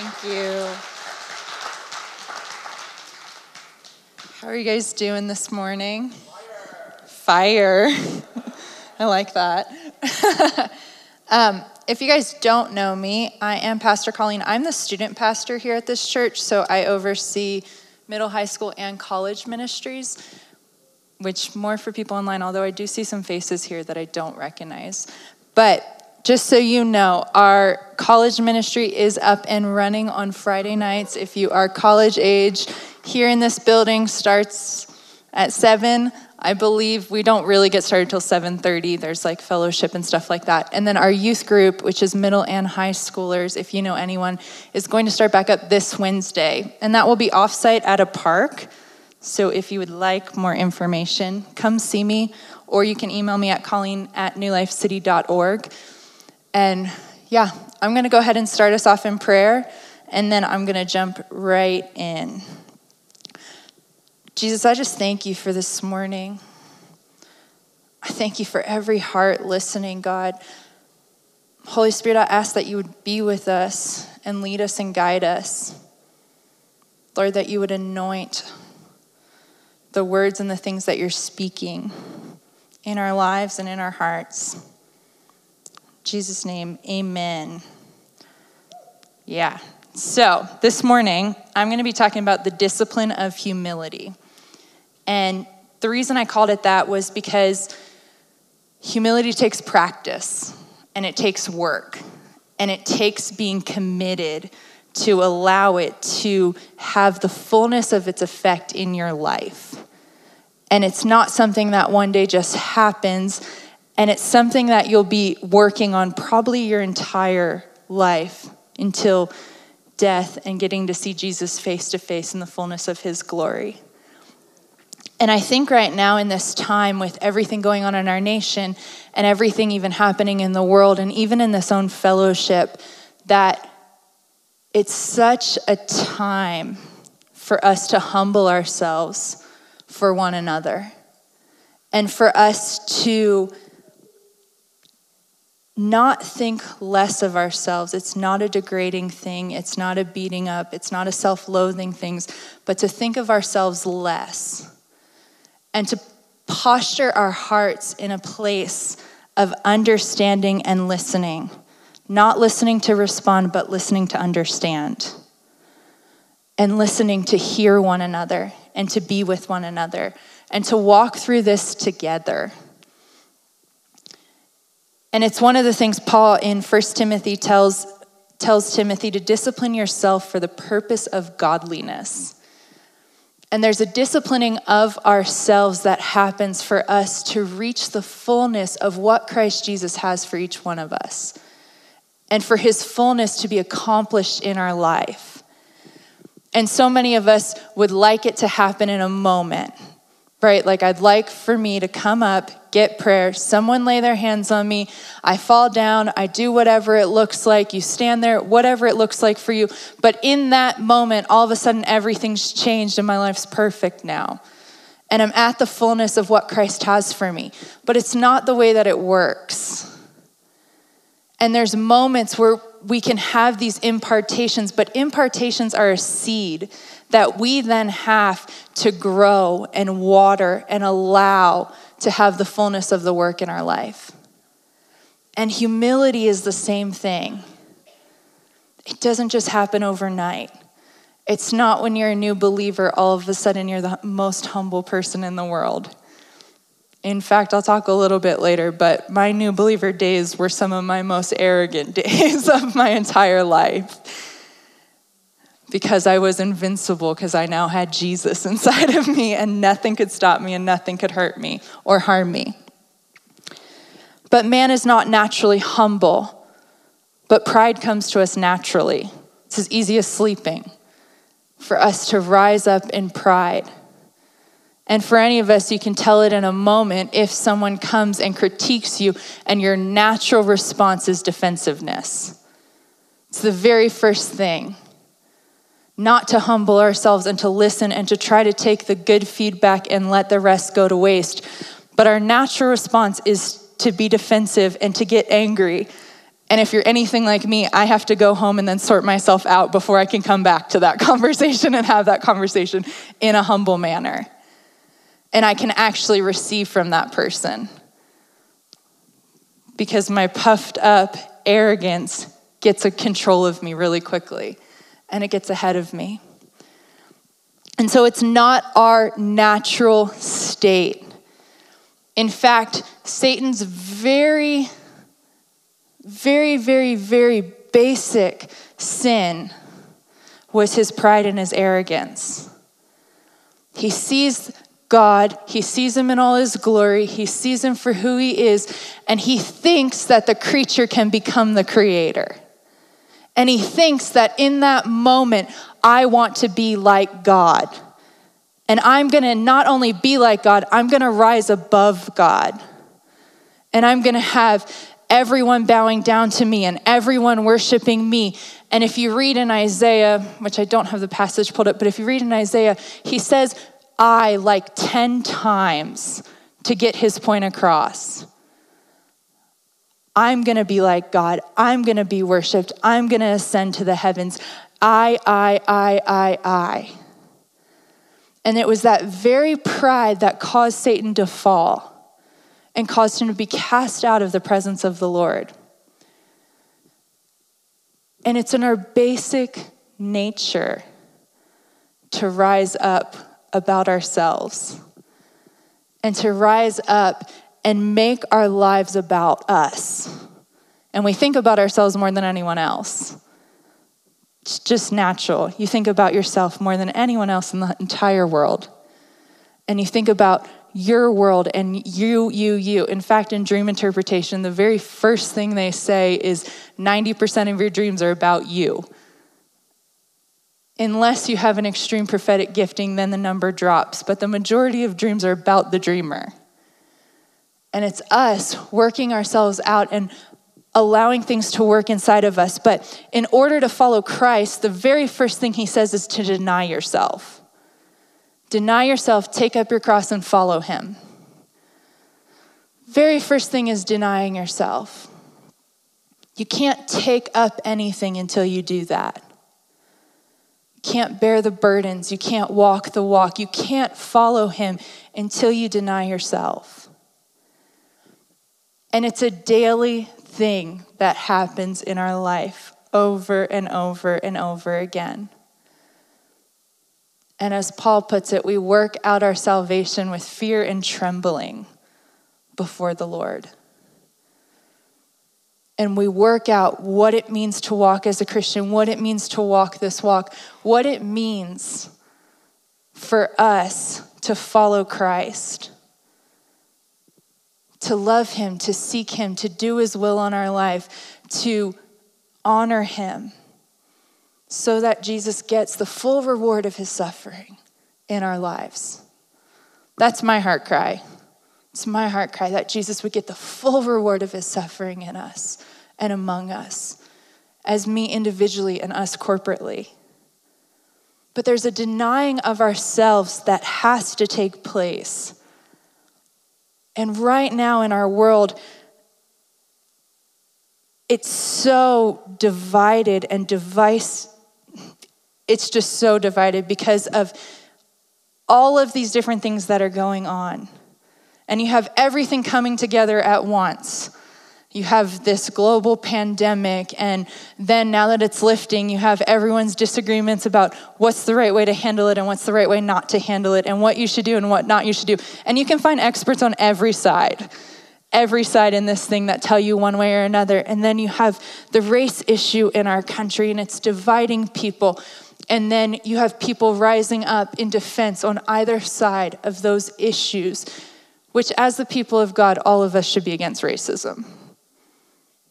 Thank you. How are you guys doing this morning? Fire. Fire. I like that. um, if you guys don't know me, I am Pastor Colleen. I'm the student pastor here at this church, so I oversee middle, high school, and college ministries, which more for people online, although I do see some faces here that I don't recognize. But just so you know, our college ministry is up and running on Friday nights. If you are college age, here in this building starts at 7 I believe we don't really get started till 7:30. There's like fellowship and stuff like that. And then our youth group, which is middle and high schoolers, if you know anyone, is going to start back up this Wednesday. And that will be offsite at a park. So if you would like more information, come see me, or you can email me at colleen at newlifecity.org. And yeah, I'm going to go ahead and start us off in prayer, and then I'm going to jump right in. Jesus, I just thank you for this morning. I thank you for every heart listening, God. Holy Spirit, I ask that you would be with us and lead us and guide us. Lord, that you would anoint the words and the things that you're speaking in our lives and in our hearts. Jesus' name, amen. Yeah. So, this morning, I'm going to be talking about the discipline of humility. And the reason I called it that was because humility takes practice and it takes work and it takes being committed to allow it to have the fullness of its effect in your life. And it's not something that one day just happens, and it's something that you'll be working on probably your entire life until death and getting to see Jesus face to face in the fullness of his glory. And I think right now, in this time, with everything going on in our nation and everything even happening in the world, and even in this own fellowship, that it's such a time for us to humble ourselves for one another and for us to not think less of ourselves. It's not a degrading thing, it's not a beating up, it's not a self loathing thing, but to think of ourselves less and to posture our hearts in a place of understanding and listening. Not listening to respond, but listening to understand. And listening to hear one another and to be with one another and to walk through this together. And it's one of the things Paul in 1 Timothy tells, tells Timothy to discipline yourself for the purpose of godliness. And there's a disciplining of ourselves that happens for us to reach the fullness of what Christ Jesus has for each one of us and for his fullness to be accomplished in our life. And so many of us would like it to happen in a moment right? Like, I'd like for me to come up, get prayer, someone lay their hands on me, I fall down, I do whatever it looks like, you stand there, whatever it looks like for you. But in that moment, all of a sudden, everything's changed and my life's perfect now. And I'm at the fullness of what Christ has for me. But it's not the way that it works. And there's moments where we can have these impartations, but impartations are a seed that we then have to grow and water and allow to have the fullness of the work in our life. And humility is the same thing. It doesn't just happen overnight. It's not when you're a new believer, all of a sudden you're the most humble person in the world. In fact, I'll talk a little bit later, but my new believer days were some of my most arrogant days of my entire life because I was invincible because I now had Jesus inside of me and nothing could stop me and nothing could hurt me or harm me. But man is not naturally humble, but pride comes to us naturally. It's as easy as sleeping for us to rise up in pride. And for any of us, you can tell it in a moment if someone comes and critiques you and your natural response is defensiveness. It's the very first thing not to humble ourselves and to listen and to try to take the good feedback and let the rest go to waste. But our natural response is to be defensive and to get angry And if you're anything like me, I have to go home and then sort myself out before I can come back to that conversation and have that conversation in a humble manner. And I can actually receive from that person. Because my puffed up arrogance gets a control of me really quickly and it gets ahead of me. And so it's not our natural state. In fact, Satan's very very, very, very basic sin was his pride and his arrogance. He sees God, he sees him in all his glory, he sees him for who he is, and he thinks that the creature can become the creator. And he thinks that in that moment, I want to be like God. And I'm gonna not only be like God, I'm gonna rise above God. And I'm gonna have everyone bowing down to me and everyone worshiping me. And if you read in Isaiah, which I don't have the passage pulled up, but if you read in Isaiah, he says, I like 10 times to get his point across. I'm gonna be like God. I'm gonna be worshiped. I'm gonna ascend to the heavens. I, I, I, I, I. And it was that very pride that caused Satan to fall and caused him to be cast out of the presence of the Lord. And it's in our basic nature to rise up about ourselves and to rise up and make our lives about us. And we think about ourselves more than anyone else. It's just natural. You think about yourself more than anyone else in the entire world. And you think about your world and you, you, you. In fact, in dream interpretation, the very first thing they say is 90% of your dreams are about you. Unless you have an extreme prophetic gifting, then the number drops. But the majority of dreams are about the dreamer. And it's us working ourselves out and allowing things to work inside of us. But in order to follow Christ, the very first thing he says is to deny yourself. Deny yourself, take up your cross, and follow him. Very first thing is denying yourself. You can't take up anything until you do that. You can't bear the burdens. You can't walk the walk. You can't follow him until you deny yourself. And it's a daily thing that happens in our life over and over and over again. And as Paul puts it, we work out our salvation with fear and trembling before the Lord. And we work out what it means to walk as a Christian, what it means to walk this walk, what it means for us to follow Christ, to love Him, to seek Him, to do His will on our life, to honor Him so that Jesus gets the full reward of his suffering in our lives. That's my heart cry. It's my heart cry that Jesus would get the full reward of his suffering in us and among us, as me individually and us corporately. But there's a denying of ourselves that has to take place. And right now in our world, it's so divided and device it's just so divided because of all of these different things that are going on. And you have everything coming together at once. You have this global pandemic, and then now that it's lifting, you have everyone's disagreements about what's the right way to handle it and what's the right way not to handle it, and what you should do and what not you should do. And you can find experts on every side every side in this thing that tell you one way or another. And then you have the race issue in our country, and it's dividing people. And then you have people rising up in defense on either side of those issues, which, as the people of God, all of us should be against racism.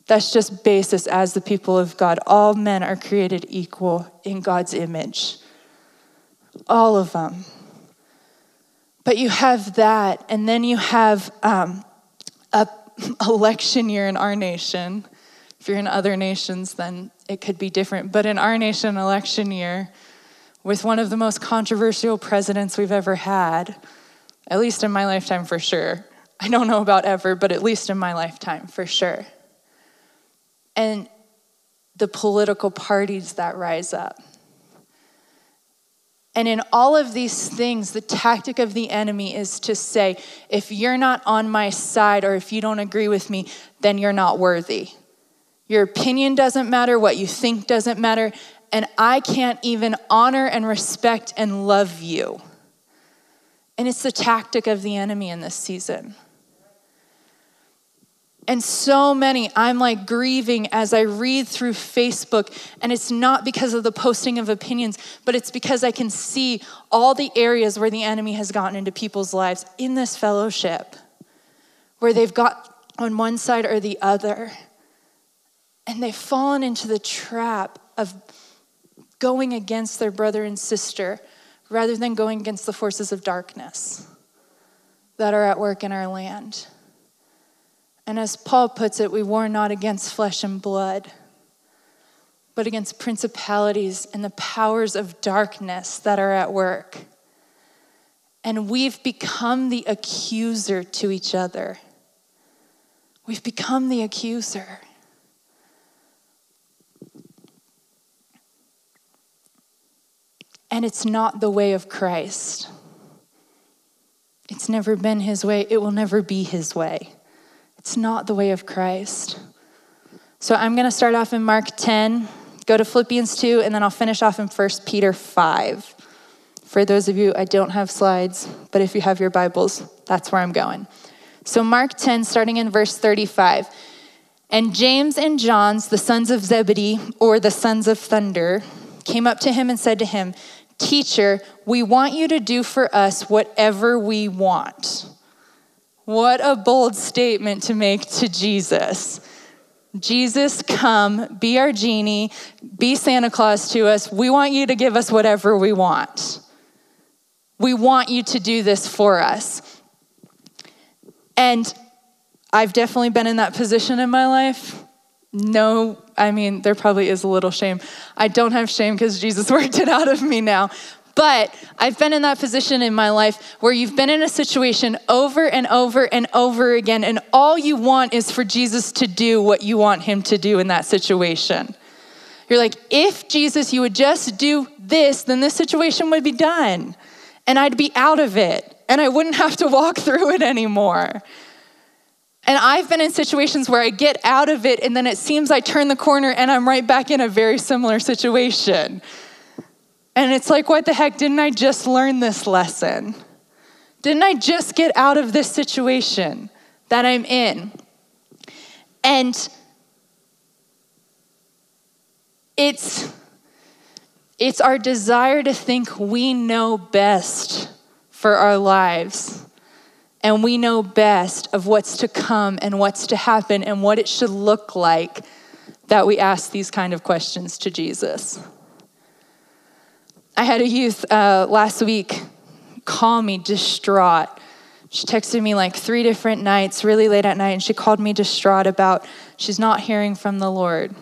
That's just basis as the people of God. All men are created equal in God's image. All of them. But you have that, and then you have um, a election year in our nation. If you're in other nations, then it could be different. But in our nation, election year, with one of the most controversial presidents we've ever had, at least in my lifetime for sure. I don't know about ever, but at least in my lifetime for sure. And the political parties that rise up. And in all of these things, the tactic of the enemy is to say, if you're not on my side or if you don't agree with me, then you're not worthy. Your opinion doesn't matter, what you think doesn't matter, and I can't even honor and respect and love you. And it's the tactic of the enemy in this season. And so many, I'm like grieving as I read through Facebook. And it's not because of the posting of opinions, but it's because I can see all the areas where the enemy has gotten into people's lives in this fellowship, where they've got on one side or the other. And they've fallen into the trap of going against their brother and sister rather than going against the forces of darkness that are at work in our land. And as Paul puts it, we war not against flesh and blood, but against principalities and the powers of darkness that are at work. And we've become the accuser to each other. We've become the accuser. And it's not the way of Christ. It's never been his way, it will never be his way. It's not the way of Christ. So I'm going to start off in Mark 10, go to Philippians 2, and then I'll finish off in 1 Peter 5. For those of you, I don't have slides, but if you have your Bibles, that's where I'm going. So, Mark 10, starting in verse 35. And James and John's, the sons of Zebedee, or the sons of thunder, came up to him and said to him, Teacher, we want you to do for us whatever we want. What a bold statement to make to Jesus. Jesus, come, be our genie, be Santa Claus to us. We want you to give us whatever we want. We want you to do this for us. And I've definitely been in that position in my life. No, I mean, there probably is a little shame. I don't have shame because Jesus worked it out of me now. But I've been in that position in my life where you've been in a situation over and over and over again, and all you want is for Jesus to do what you want him to do in that situation. You're like, if Jesus, you would just do this, then this situation would be done, and I'd be out of it, and I wouldn't have to walk through it anymore. And I've been in situations where I get out of it, and then it seems I turn the corner and I'm right back in a very similar situation. And it's like, what the heck? Didn't I just learn this lesson? Didn't I just get out of this situation that I'm in? And it's it's our desire to think we know best for our lives. And we know best of what's to come and what's to happen and what it should look like that we ask these kind of questions to Jesus. I had a youth uh, last week call me distraught. She texted me like three different nights, really late at night, and she called me distraught about she's not hearing from the Lord.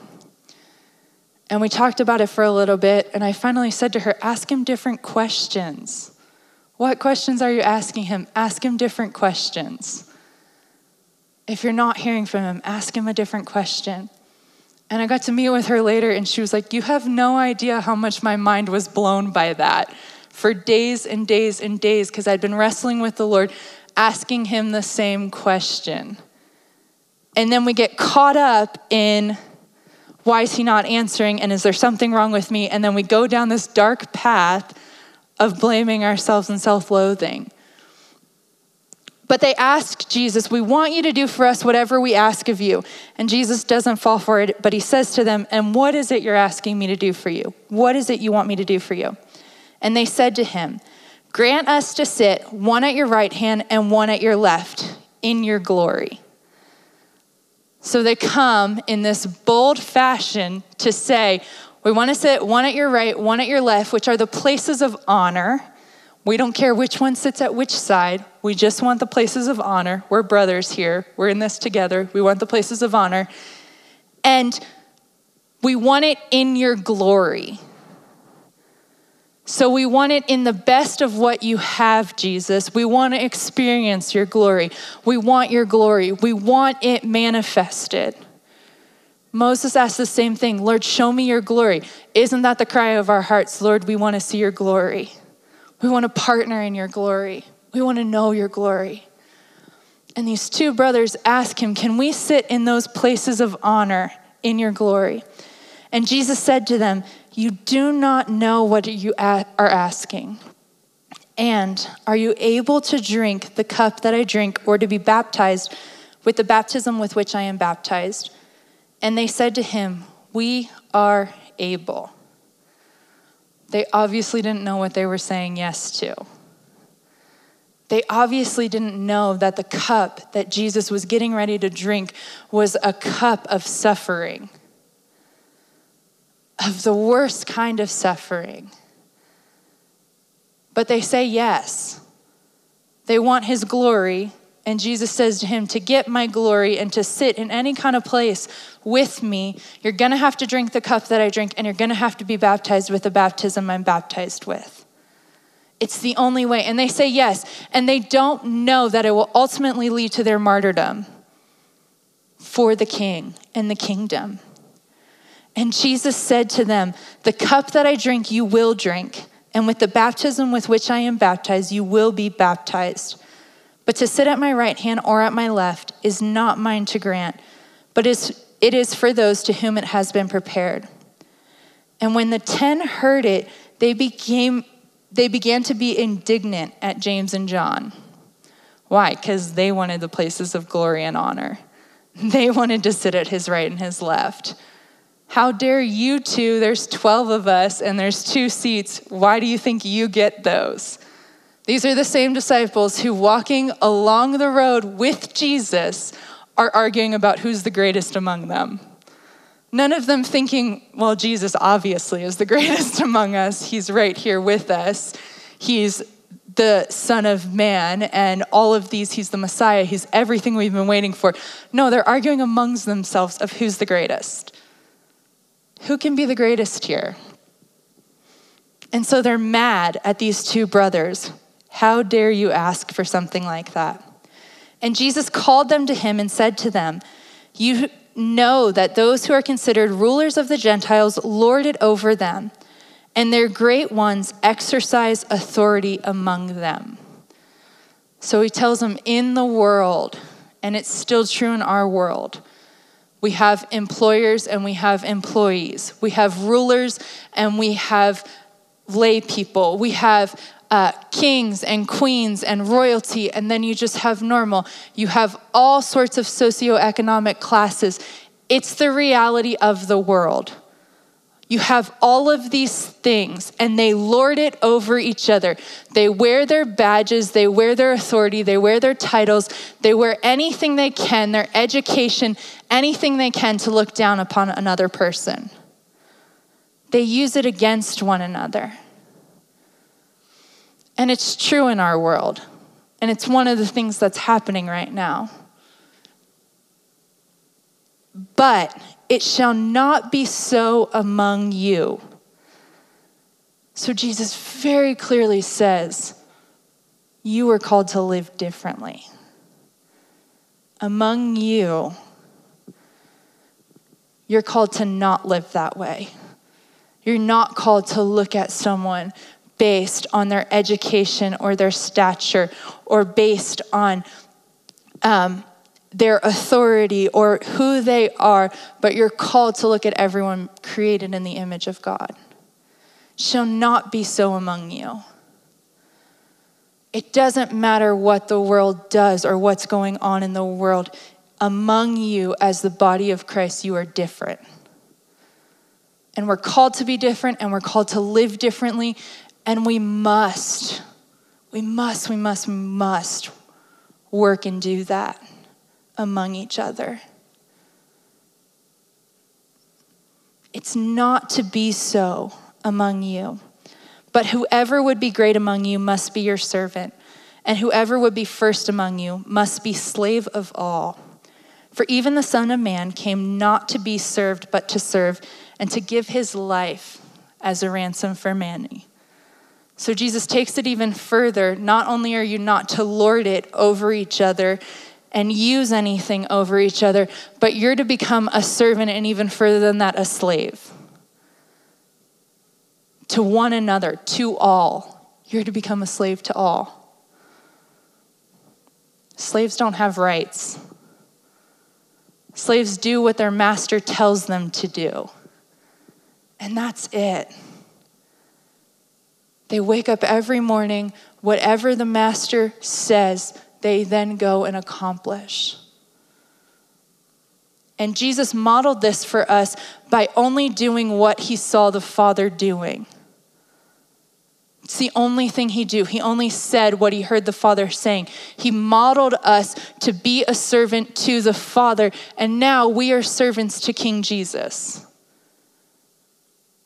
And we talked about it for a little bit, and I finally said to her, Ask him different questions. What questions are you asking him? Ask him different questions. If you're not hearing from him, ask him a different question. And I got to meet with her later, and she was like, You have no idea how much my mind was blown by that for days and days and days, because I'd been wrestling with the Lord, asking Him the same question. And then we get caught up in why is He not answering? And is there something wrong with me? And then we go down this dark path of blaming ourselves and self loathing. But they ask Jesus, We want you to do for us whatever we ask of you. And Jesus doesn't fall for it, but he says to them, And what is it you're asking me to do for you? What is it you want me to do for you? And they said to him, Grant us to sit one at your right hand and one at your left in your glory. So they come in this bold fashion to say, We want to sit one at your right, one at your left, which are the places of honor we don't care which one sits at which side. We just want the places of honor. We're brothers here. We're in this together. We want the places of honor. And we want it in your glory. So we want it in the best of what you have, Jesus. We want to experience your glory. We want your glory. We want it manifested. Moses asked the same thing Lord, show me your glory. Isn't that the cry of our hearts? Lord, we want to see your glory. We want to partner in your glory. We want to know your glory. And these two brothers ask him, Can we sit in those places of honor in your glory? And Jesus said to them, You do not know what you are asking. And are you able to drink the cup that I drink or to be baptized with the baptism with which I am baptized? And they said to him, We are able. They obviously didn't know what they were saying yes to. They obviously didn't know that the cup that Jesus was getting ready to drink was a cup of suffering, of the worst kind of suffering. But they say yes. They want his glory, and Jesus says to him, To get my glory and to sit in any kind of place with me, you're going to have to drink the cup that I drink, and you're going to have to be baptized with the baptism I'm baptized with. It's the only way. And they say yes, and they don't know that it will ultimately lead to their martyrdom for the king and the kingdom. And Jesus said to them, The cup that I drink, you will drink, and with the baptism with which I am baptized, you will be baptized. But to sit at my right hand or at my left is not mine to grant, but it is for those to whom it has been prepared. And when the ten heard it, they became they began to be indignant at James and John. Why? Because they wanted the places of glory and honor. They wanted to sit at his right and his left. How dare you two? There's 12 of us and there's two seats. Why do you think you get those? These are the same disciples who, walking along the road with Jesus, are arguing about who's the greatest among them. None of them thinking, well, Jesus obviously is the greatest among us. He's right here with us. He's the Son of Man, and all of these, He's the Messiah. He's everything we've been waiting for. No, they're arguing amongst themselves of who's the greatest. Who can be the greatest here? And so they're mad at these two brothers how dare you ask for something like that? And Jesus called them to him and said to them, You know that those who are considered rulers of the Gentiles lord it over them, and their great ones exercise authority among them. So he tells them, In the world, and it's still true in our world, we have employers and we have employees. We have rulers and we have lay people. We have uh, kings and queens and royalty, and then you just have normal. You have all sorts of socioeconomic classes. It's the reality of the world. You have all of these things, and they lord it over each other. They wear their badges, they wear their authority, they wear their titles, they wear anything they can, their education, anything they can to look down upon another person. They use it against one another. And it's true in our world. And it's one of the things that's happening right now. But it shall not be so among you. So Jesus very clearly says, You are called to live differently. Among you, you're called to not live that way. You're not called to look at someone based on their education or their stature or based on um, their authority or who they are, but you're called to look at everyone created in the image of God. Shall not be so among you. It doesn't matter what the world does or what's going on in the world. Among you, as the body of Christ, you are different. And we're called to be different and we're called to live differently and we must, we must, we must, we must work and do that among each other. It's not to be so among you. But whoever would be great among you must be your servant, and whoever would be first among you must be slave of all. For even the Son of Man came not to be served, but to serve, and to give his life as a ransom for many. So Jesus takes it even further. Not only are you not to lord it over each other and use anything over each other, but you're to become a servant and even further than that, a slave. To one another, to all. You're to become a slave to all. Slaves don't have rights. Slaves do what their master tells them to do. And that's it. They wake up every morning, whatever the master says, they then go and accomplish. And Jesus modeled this for us by only doing what he saw the Father doing. It's the only thing he do. He only said what he heard the Father saying. He modeled us to be a servant to the Father, and now we are servants to King Jesus.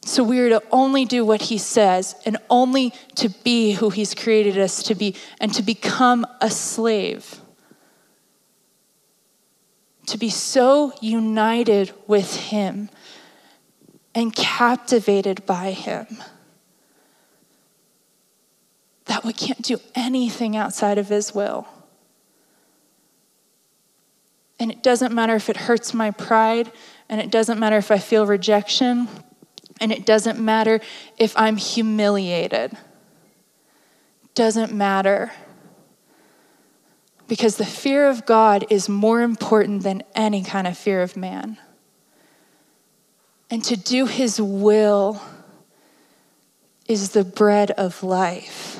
So we are to only do what he says and only to be who he's created us to be and to become a slave. To be so united with him and captivated by him that we can't do anything outside of his will. And it doesn't matter if it hurts my pride, and it doesn't matter if I feel rejection and it doesn't matter if I'm humiliated. Doesn't matter. Because the fear of God is more important than any kind of fear of man. And to do his will is the bread of life.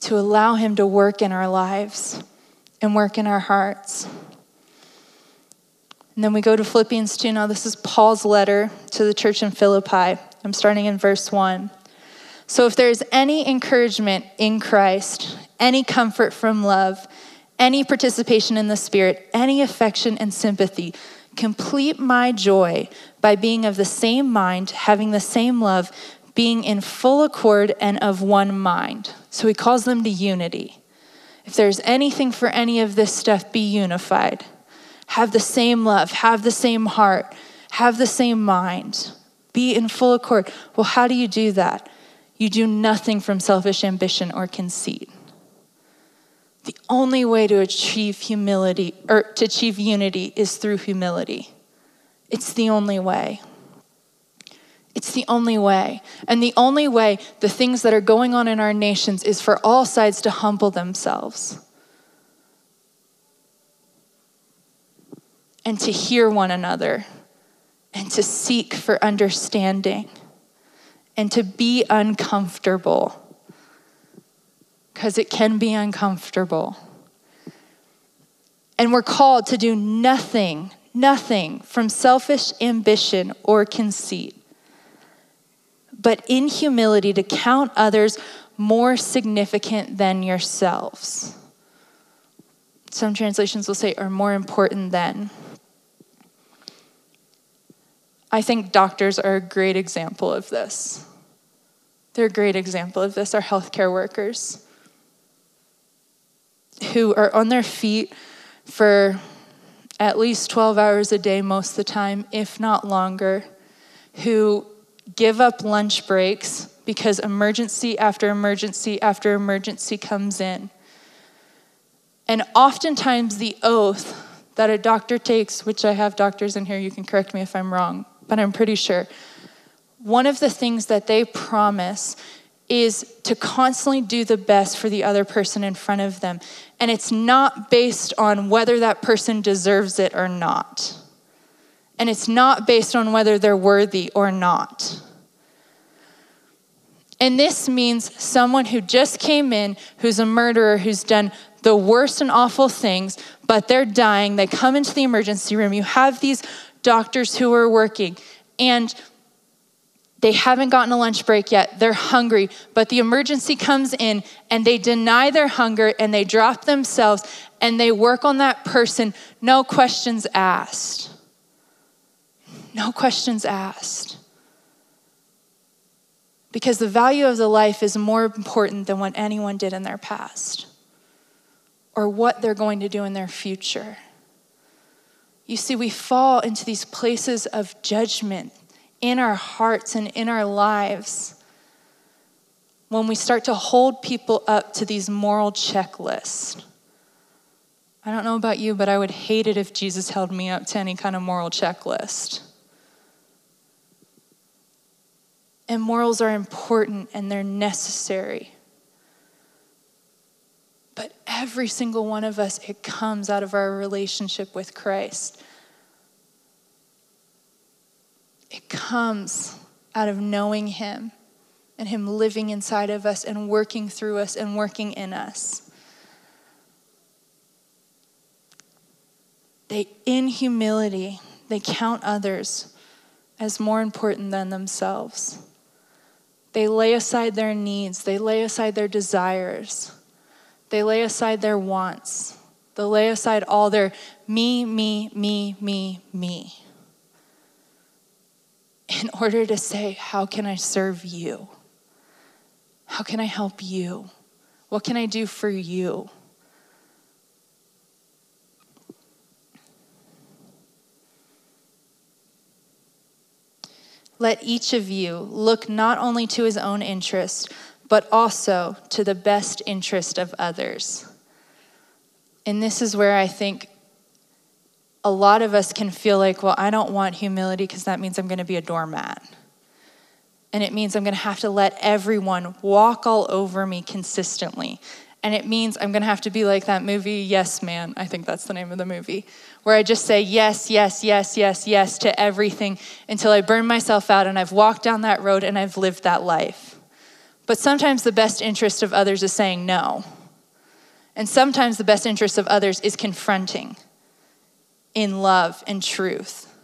To allow him to work in our lives and work in our hearts. And then we go to Philippians 2. Now, this is Paul's letter to the church in Philippi. I'm starting in verse 1. So, if there is any encouragement in Christ, any comfort from love, any participation in the Spirit, any affection and sympathy, complete my joy by being of the same mind, having the same love, being in full accord and of one mind. So, he calls them to unity. If there's anything for any of this stuff, be unified have the same love, have the same heart, have the same mind, be in full accord. Well, how do you do that? You do nothing from selfish ambition or conceit. The only way to achieve humility or to achieve unity is through humility. It's the only way. It's the only way. And the only way the things that are going on in our nations is for all sides to humble themselves. And to hear one another and to seek for understanding and to be uncomfortable because it can be uncomfortable. And we're called to do nothing, nothing from selfish ambition or conceit, but in humility to count others more significant than yourselves. Some translations will say, are more important than. I think doctors are a great example of this. They're a great example of this, our healthcare workers who are on their feet for at least 12 hours a day most of the time, if not longer, who give up lunch breaks because emergency after emergency after emergency comes in. And oftentimes, the oath that a doctor takes, which I have doctors in here, you can correct me if I'm wrong, but I'm pretty sure. One of the things that they promise is to constantly do the best for the other person in front of them. And it's not based on whether that person deserves it or not. And it's not based on whether they're worthy or not. And this means someone who just came in, who's a murderer, who's done the worst and awful things, but they're dying. They come into the emergency room. You have these doctors who are working, and they haven't gotten a lunch break yet. They're hungry, but the emergency comes in and they deny their hunger and they drop themselves and they work on that person, no questions asked. No questions asked. Because the value of the life is more important than what anyone did in their past or what they're going to do in their future. You see, we fall into these places of judgment in our hearts and in our lives when we start to hold people up to these moral checklists. I don't know about you, but I would hate it if Jesus held me up to any kind of moral checklist. And morals are important and they're necessary. But every single one of us, it comes out of our relationship with Christ. It comes out of knowing Him and Him living inside of us and working through us and working in us. They, in humility, they count others as more important than themselves. They lay aside their needs, they lay aside their desires they lay aside their wants. They lay aside all their me, me, me, me, me. In order to say, How can I serve you? How can I help you? What can I do for you? Let each of you look not only to his own interest, but also to the best interest of others. And this is where I think a lot of us can feel like, well, I don't want humility because that means I'm going to be a doormat. And it means I'm going to have to let everyone walk all over me consistently. And it means I'm going to have to be like that movie, Yes Man. I think that's the name of the movie, where I just say yes, yes, yes, yes, yes to everything until I burn myself out and I've walked down that road and I've lived that life. But sometimes the best interest of others is saying no. And sometimes the best interest of others is confronting in love and truth.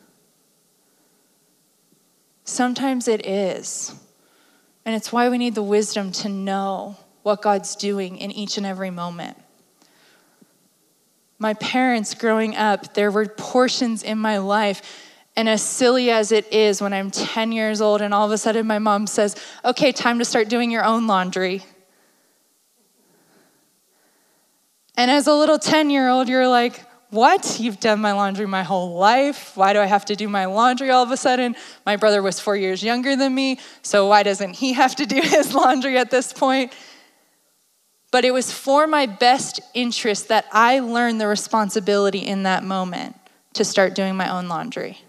Sometimes it is. And it's why we need the wisdom to know what God's doing in each and every moment. My parents growing up, there were portions in my life and as silly as it is when I'm 10 years old and all of a sudden my mom says, okay, time to start doing your own laundry. And as a little 10 year old, you're like, what? You've done my laundry my whole life. Why do I have to do my laundry all of a sudden? My brother was four years younger than me, so why doesn't he have to do his laundry at this point? But it was for my best interest that I learned the responsibility in that moment to start doing my own laundry.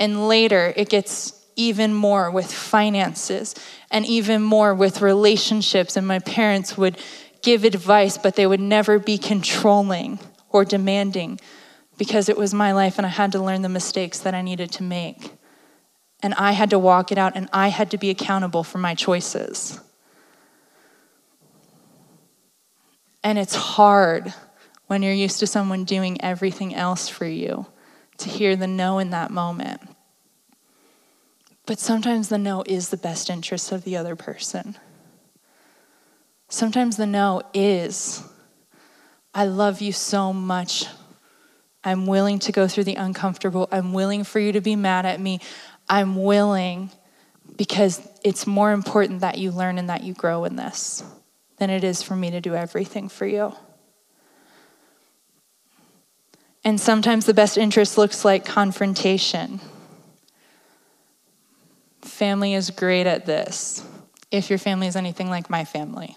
And later, it gets even more with finances and even more with relationships. And my parents would give advice, but they would never be controlling or demanding because it was my life and I had to learn the mistakes that I needed to make. And I had to walk it out and I had to be accountable for my choices. And it's hard when you're used to someone doing everything else for you to hear the no in that moment. But sometimes the no is the best interest of the other person. Sometimes the no is, I love you so much. I'm willing to go through the uncomfortable. I'm willing for you to be mad at me. I'm willing because it's more important that you learn and that you grow in this than it is for me to do everything for you. And sometimes the best interest looks like confrontation. Family is great at this, if your family is anything like my family.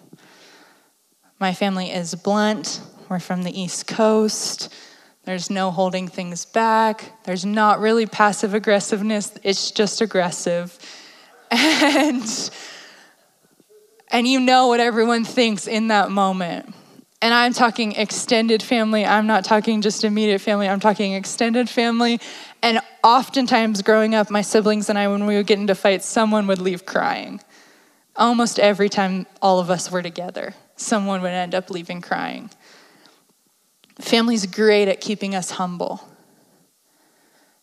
My family is blunt. We're from the East Coast. There's no holding things back. There's not really passive aggressiveness. It's just aggressive. And and you know what everyone thinks in that moment. And I'm talking extended family. I'm not talking just immediate family. I'm talking extended family. And oftentimes, growing up, my siblings and I, when we would get into fights, someone would leave crying. Almost every time all of us were together, someone would end up leaving crying. Family's great at keeping us humble.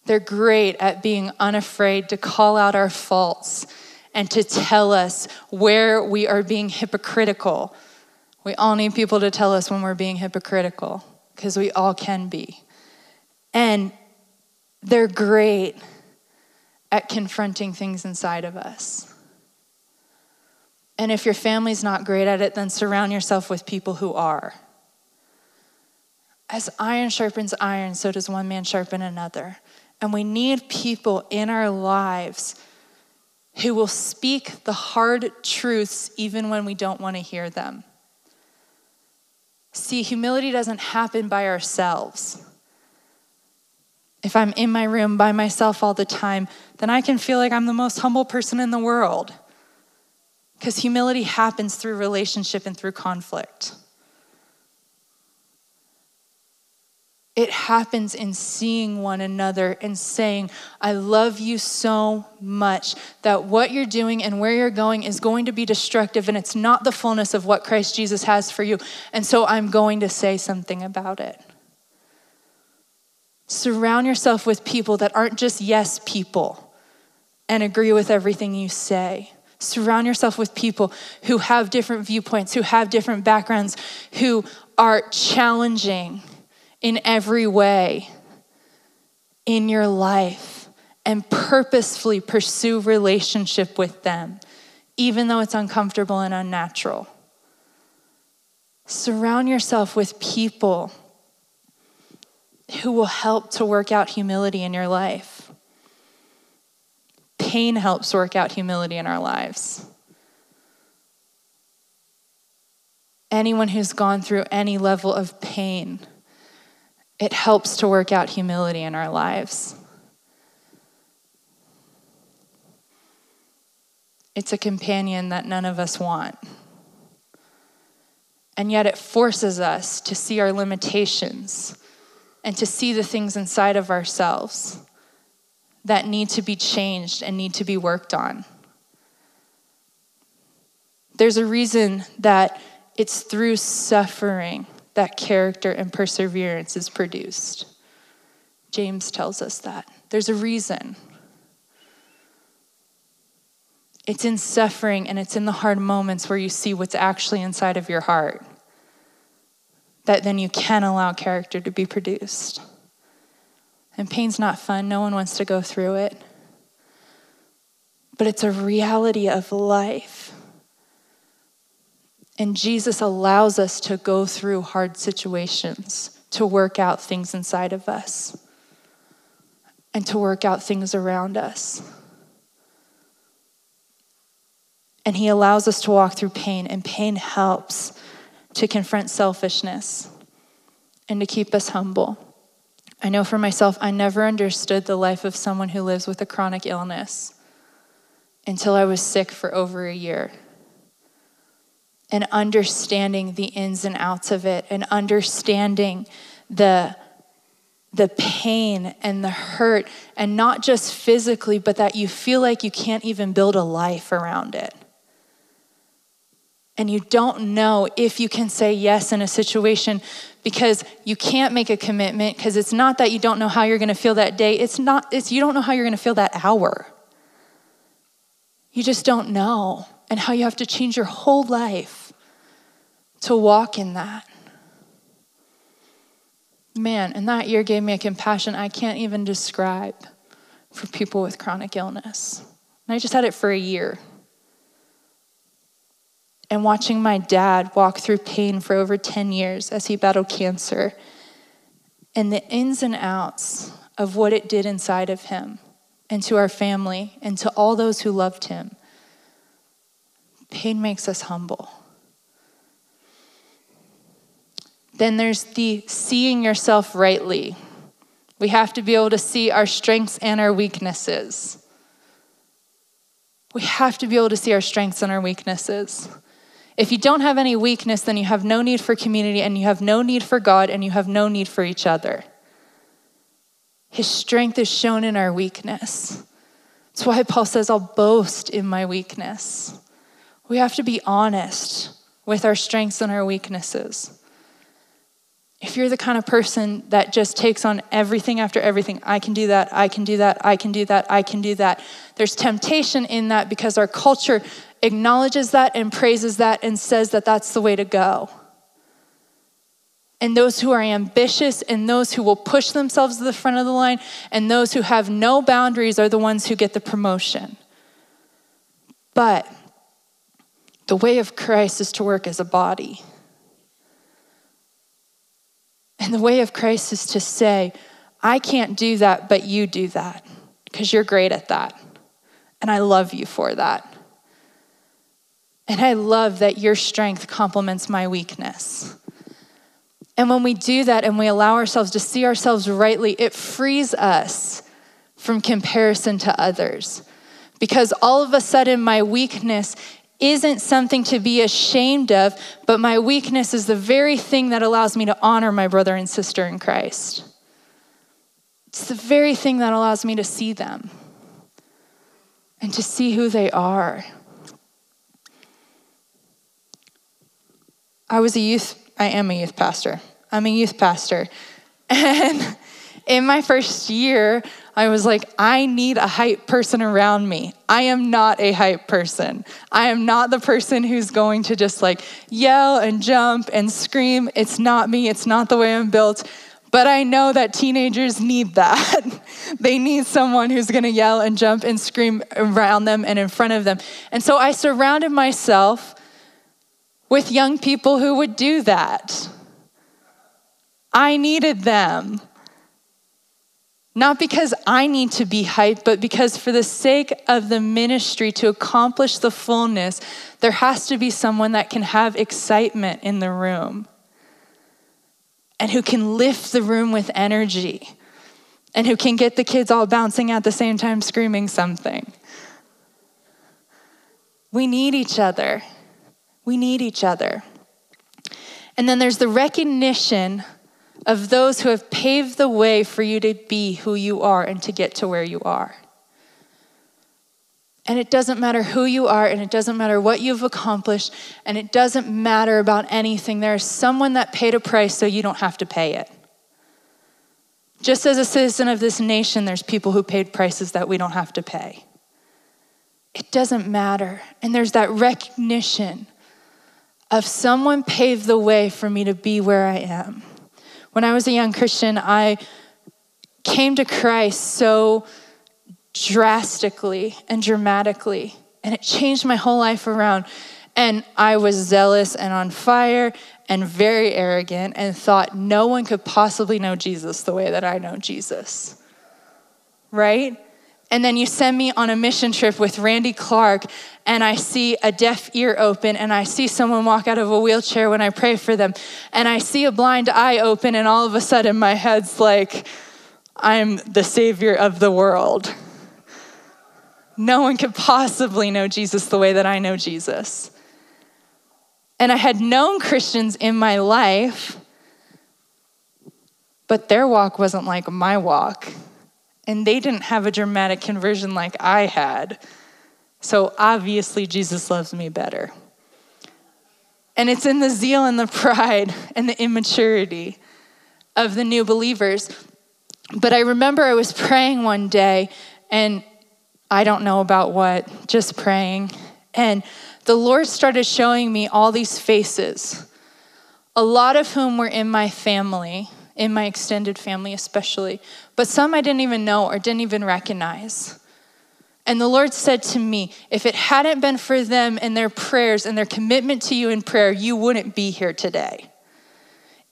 They're great at being unafraid to call out our faults and to tell us where we are being hypocritical we all need people to tell us when we're being hypocritical, because we all can be. And they're great at confronting things inside of us. And if your family's not great at it, then surround yourself with people who are. As iron sharpens iron, so does one man sharpen another. And we need people in our lives who will speak the hard truths even when we don't want to hear them See, humility doesn't happen by ourselves. If I'm in my room by myself all the time, then I can feel like I'm the most humble person in the world. Because humility happens through relationship and through conflict. It happens in seeing one another and saying, I love you so much that what you're doing and where you're going is going to be destructive and it's not the fullness of what Christ Jesus has for you. And so I'm going to say something about it. Surround yourself with people that aren't just yes people and agree with everything you say. Surround yourself with people who have different viewpoints, who have different backgrounds, who are challenging in every way in your life and purposefully pursue relationship with them, even though it's uncomfortable and unnatural. Surround yourself with people who will help to work out humility in your life. Pain helps work out humility in our lives. Anyone who's gone through any level of pain, it helps to work out humility in our lives. It's a companion that none of us want. And yet it forces us to see our limitations and to see the things inside of ourselves that need to be changed and need to be worked on. There's a reason that it's through suffering that character and perseverance is produced. James tells us that. There's a reason. It's in suffering and it's in the hard moments where you see what's actually inside of your heart that then you can allow character to be produced. And pain's not fun, no one wants to go through it. But it's a reality of life. And Jesus allows us to go through hard situations, to work out things inside of us, and to work out things around us. And He allows us to walk through pain, and pain helps to confront selfishness and to keep us humble. I know for myself, I never understood the life of someone who lives with a chronic illness until I was sick for over a year. And understanding the ins and outs of it, and understanding the, the pain and the hurt, and not just physically, but that you feel like you can't even build a life around it and you don't know if you can say yes in a situation because you can't make a commitment because it's not that you don't know how you're going to feel that day. It's not it's you don't know how you're going to feel that hour. You just don't know and how you have to change your whole life to walk in that. Man and that year gave me a compassion i can't even describe for people with chronic illness. And i just had it for a year and watching my dad walk through pain for over 10 years as he battled cancer and the ins and outs of what it did inside of him and to our family and to all those who loved him. Pain makes us humble. Then there's the seeing yourself rightly. We have to be able to see our strengths and our weaknesses. We have to be able to see our strengths and our weaknesses. If you don't have any weakness, then you have no need for community and you have no need for God and you have no need for each other. His strength is shown in our weakness. That's why Paul says, I'll boast in my weakness. We have to be honest with our strengths and our weaknesses. If you're the kind of person that just takes on everything after everything, I can do that, I can do that, I can do that, I can do that. There's temptation in that because our culture acknowledges that and praises that and says that that's the way to go. And those who are ambitious and those who will push themselves to the front of the line and those who have no boundaries are the ones who get the promotion. But the way of Christ is to work as a body. And the way of Christ is to say, I can't do that, but you do that because you're great at that. And I love you for that. And I love that your strength complements my weakness. And when we do that and we allow ourselves to see ourselves rightly, it frees us from comparison to others. Because all of a sudden, my weakness isn't something to be ashamed of, but my weakness is the very thing that allows me to honor my brother and sister in Christ. It's the very thing that allows me to see them and to see who they are. I was a youth, I am a youth pastor. I'm a youth pastor. And in my first year, I was like, I need a hype person around me. I am not a hype person. I am not the person who's going to just like yell and jump and scream. It's not me, it's not the way I'm built. But I know that teenagers need that. they need someone who's gonna yell and jump and scream around them and in front of them. And so I surrounded myself with young people who would do that. I needed them. Not because I need to be hyped, but because for the sake of the ministry to accomplish the fullness, there has to be someone that can have excitement in the room and who can lift the room with energy and who can get the kids all bouncing at the same time, screaming something. We need each other. We need each other. And then there's the recognition of those who have paved the way for you to be who you are and to get to where you are. And it doesn't matter who you are, and it doesn't matter what you've accomplished, and it doesn't matter about anything. There is someone that paid a price so you don't have to pay it. Just as a citizen of this nation, there's people who paid prices that we don't have to pay. It doesn't matter. And there's that recognition of someone paved the way for me to be where I am. When I was a young Christian, I came to Christ so drastically and dramatically, and it changed my whole life around. And I was zealous and on fire and very arrogant and thought no one could possibly know Jesus the way that I know Jesus. Right? And then you send me on a mission trip with Randy Clark, and I see a deaf ear open, and I see someone walk out of a wheelchair when I pray for them, and I see a blind eye open, and all of a sudden my head's like, I'm the savior of the world. No one could possibly know Jesus the way that I know Jesus. And I had known Christians in my life, but their walk wasn't like my walk and they didn't have a dramatic conversion like I had. So obviously, Jesus loves me better. And it's in the zeal and the pride and the immaturity of the new believers. But I remember I was praying one day, and I don't know about what, just praying. And the Lord started showing me all these faces, a lot of whom were in my family in my extended family, especially, but some I didn't even know or didn't even recognize. And the Lord said to me, if it hadn't been for them and their prayers and their commitment to you in prayer, you wouldn't be here today.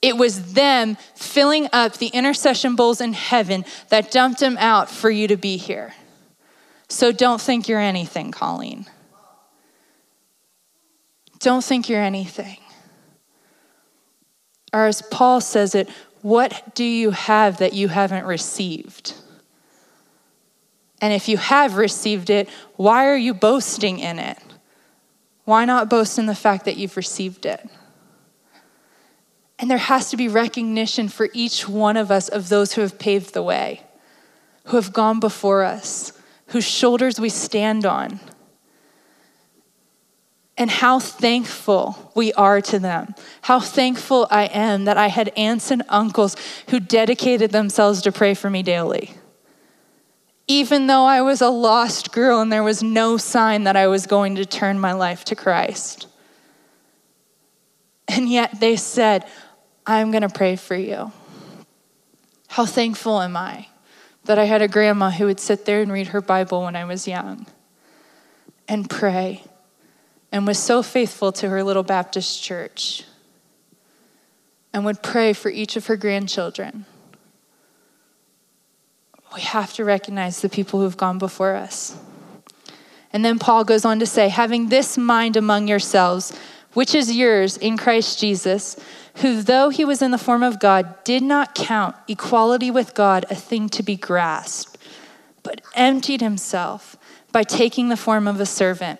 It was them filling up the intercession bowls in heaven that dumped them out for you to be here. So don't think you're anything, Colleen. Don't think you're anything. Or as Paul says it, what do you have that you haven't received? And if you have received it, why are you boasting in it? Why not boast in the fact that you've received it? And there has to be recognition for each one of us of those who have paved the way, who have gone before us, whose shoulders we stand on and how thankful we are to them. How thankful I am that I had aunts and uncles who dedicated themselves to pray for me daily. Even though I was a lost girl and there was no sign that I was going to turn my life to Christ. And yet they said, I'm going to pray for you. How thankful am I that I had a grandma who would sit there and read her Bible when I was young and pray and was so faithful to her little Baptist church and would pray for each of her grandchildren. We have to recognize the people who've gone before us. And then Paul goes on to say, having this mind among yourselves, which is yours in Christ Jesus, who, though he was in the form of God, did not count equality with God a thing to be grasped, but emptied himself by taking the form of a servant,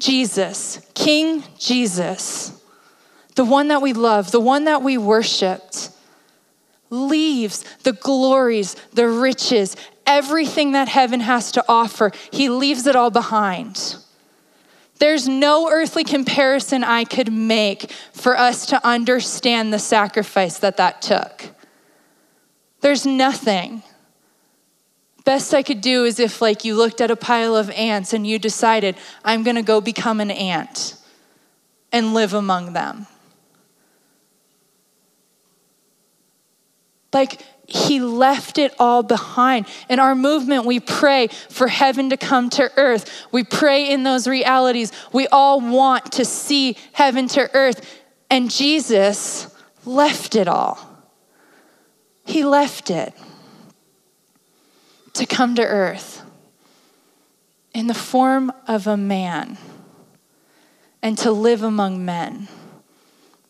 Jesus, King Jesus, the one that we love, the one that we worshiped, leaves the glories, the riches, everything that heaven has to offer, he leaves it all behind. There's no earthly comparison I could make for us to understand the sacrifice that that took. There's nothing. Best I could do is if like you looked at a pile of ants and you decided, I'm going to go become an ant and live among them. Like he left it all behind. In our movement, we pray for heaven to come to earth. We pray in those realities. We all want to see heaven to earth. And Jesus left it all. He left it to come to earth in the form of a man and to live among men,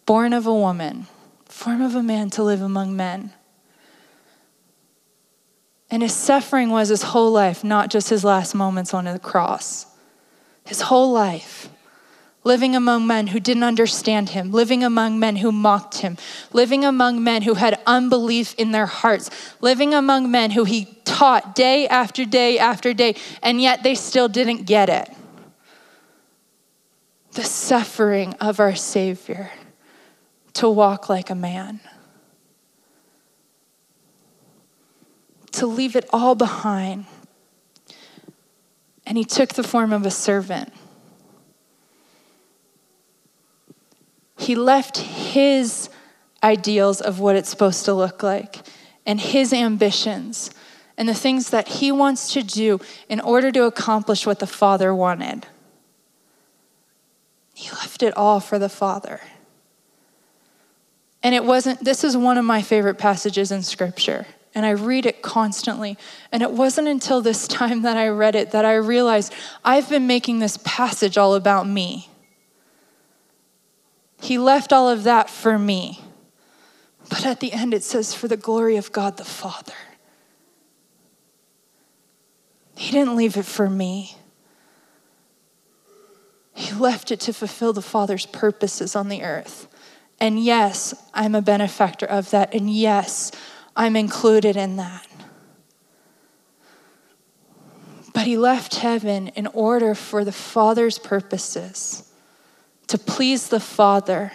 born of a woman, form of a man to live among men. And his suffering was his whole life, not just his last moments on the cross. His whole life. Living among men who didn't understand him, living among men who mocked him, living among men who had unbelief in their hearts, living among men who he taught day after day after day, and yet they still didn't get it. The suffering of our Savior to walk like a man. to leave it all behind. And he took the form of a servant. He left his ideals of what it's supposed to look like and his ambitions and the things that he wants to do in order to accomplish what the Father wanted. He left it all for the Father. And it wasn't, this is one of my favorite passages in Scripture and I read it constantly. And it wasn't until this time that I read it that I realized I've been making this passage all about me. He left all of that for me. But at the end, it says, for the glory of God the Father. He didn't leave it for me. He left it to fulfill the Father's purposes on the earth. And yes, I'm a benefactor of that. And yes, I'm included in that. But he left heaven in order for the Father's purposes, to please the Father,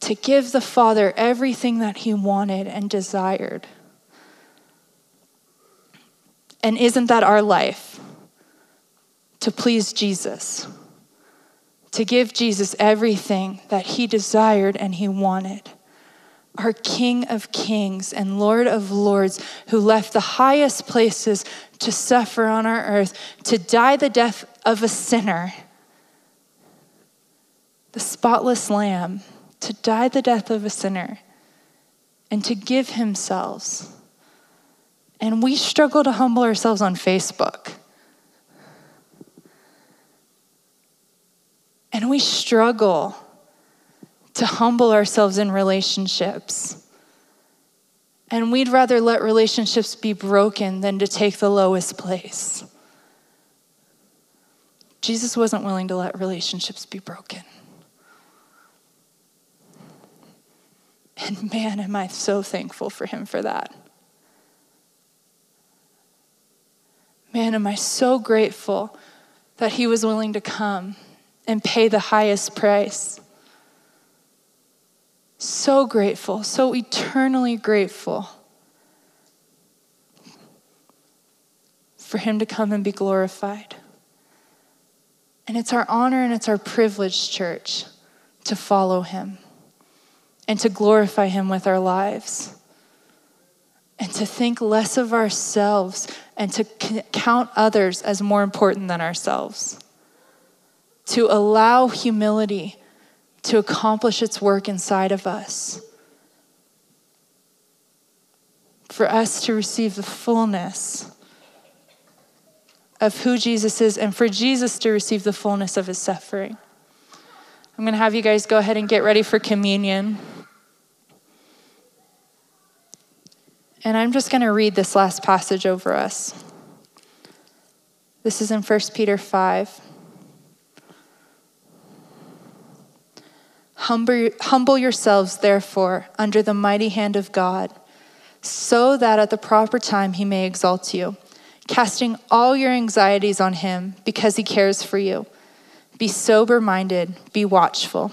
to give the Father everything that he wanted and desired. And isn't that our life? To please Jesus, to give Jesus everything that he desired and he wanted our King of Kings and Lord of Lords, who left the highest places to suffer on our earth, to die the death of a sinner, the spotless Lamb, to die the death of a sinner, and to give himself. And we struggle to humble ourselves on Facebook. And we struggle to humble ourselves in relationships. And we'd rather let relationships be broken than to take the lowest place. Jesus wasn't willing to let relationships be broken. And man, am I so thankful for him for that. Man, am I so grateful that he was willing to come and pay the highest price so grateful, so eternally grateful for him to come and be glorified. And it's our honor and it's our privilege, church, to follow him and to glorify him with our lives and to think less of ourselves and to count others as more important than ourselves. To allow humility to accomplish its work inside of us. For us to receive the fullness of who Jesus is and for Jesus to receive the fullness of his suffering. I'm going to have you guys go ahead and get ready for communion. And I'm just going to read this last passage over us. This is in 1 Peter 5. Humble, humble yourselves, therefore, under the mighty hand of God, so that at the proper time he may exalt you, casting all your anxieties on him because he cares for you. Be sober minded, be watchful.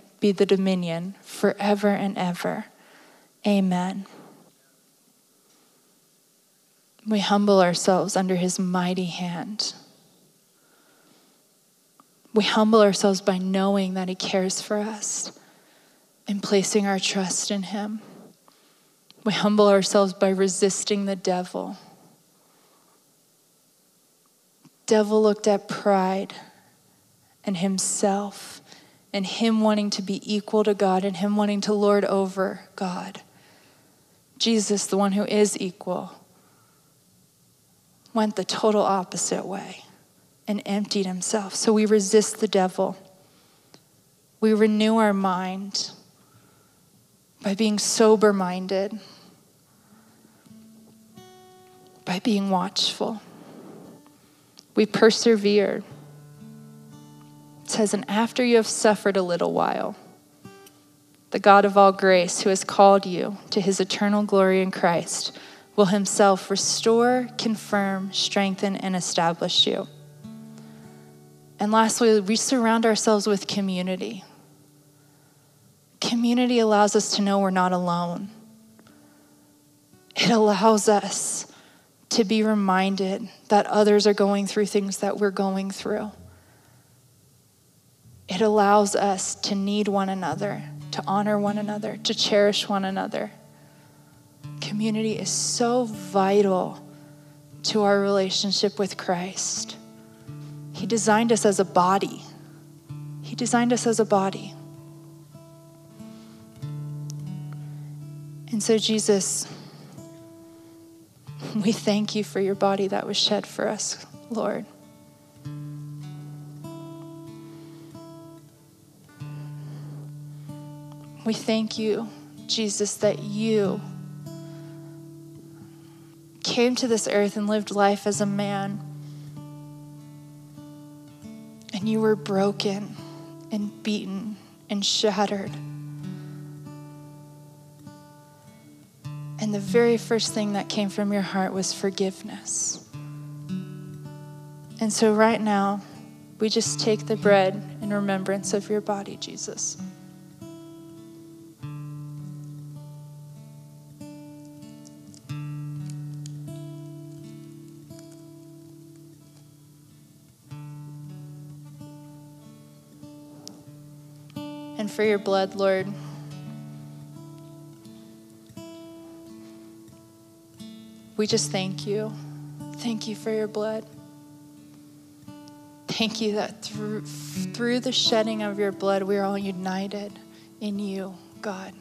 be the dominion forever and ever. Amen. We humble ourselves under his mighty hand. We humble ourselves by knowing that he cares for us and placing our trust in him. We humble ourselves by resisting the devil. Devil looked at pride and himself and him wanting to be equal to God and him wanting to lord over God. Jesus, the one who is equal, went the total opposite way and emptied himself. So we resist the devil. We renew our mind by being sober minded, by being watchful. We persevere says, And after you have suffered a little while, the God of all grace, who has called you to his eternal glory in Christ, will himself restore, confirm, strengthen, and establish you. And lastly, we surround ourselves with community. Community allows us to know we're not alone. It allows us to be reminded that others are going through things that we're going through. It allows us to need one another, to honor one another, to cherish one another. Community is so vital to our relationship with Christ. He designed us as a body. He designed us as a body. And so, Jesus, we thank you for your body that was shed for us, Lord. We thank you, Jesus, that you came to this earth and lived life as a man. And you were broken and beaten and shattered. And the very first thing that came from your heart was forgiveness. And so, right now, we just take the bread in remembrance of your body, Jesus. For your blood, Lord. We just thank you. Thank you for your blood. Thank you that through, through the shedding of your blood, we are all united in you, God.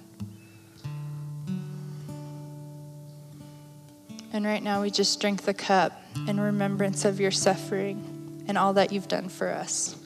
And right now, we just drink the cup in remembrance of your suffering and all that you've done for us.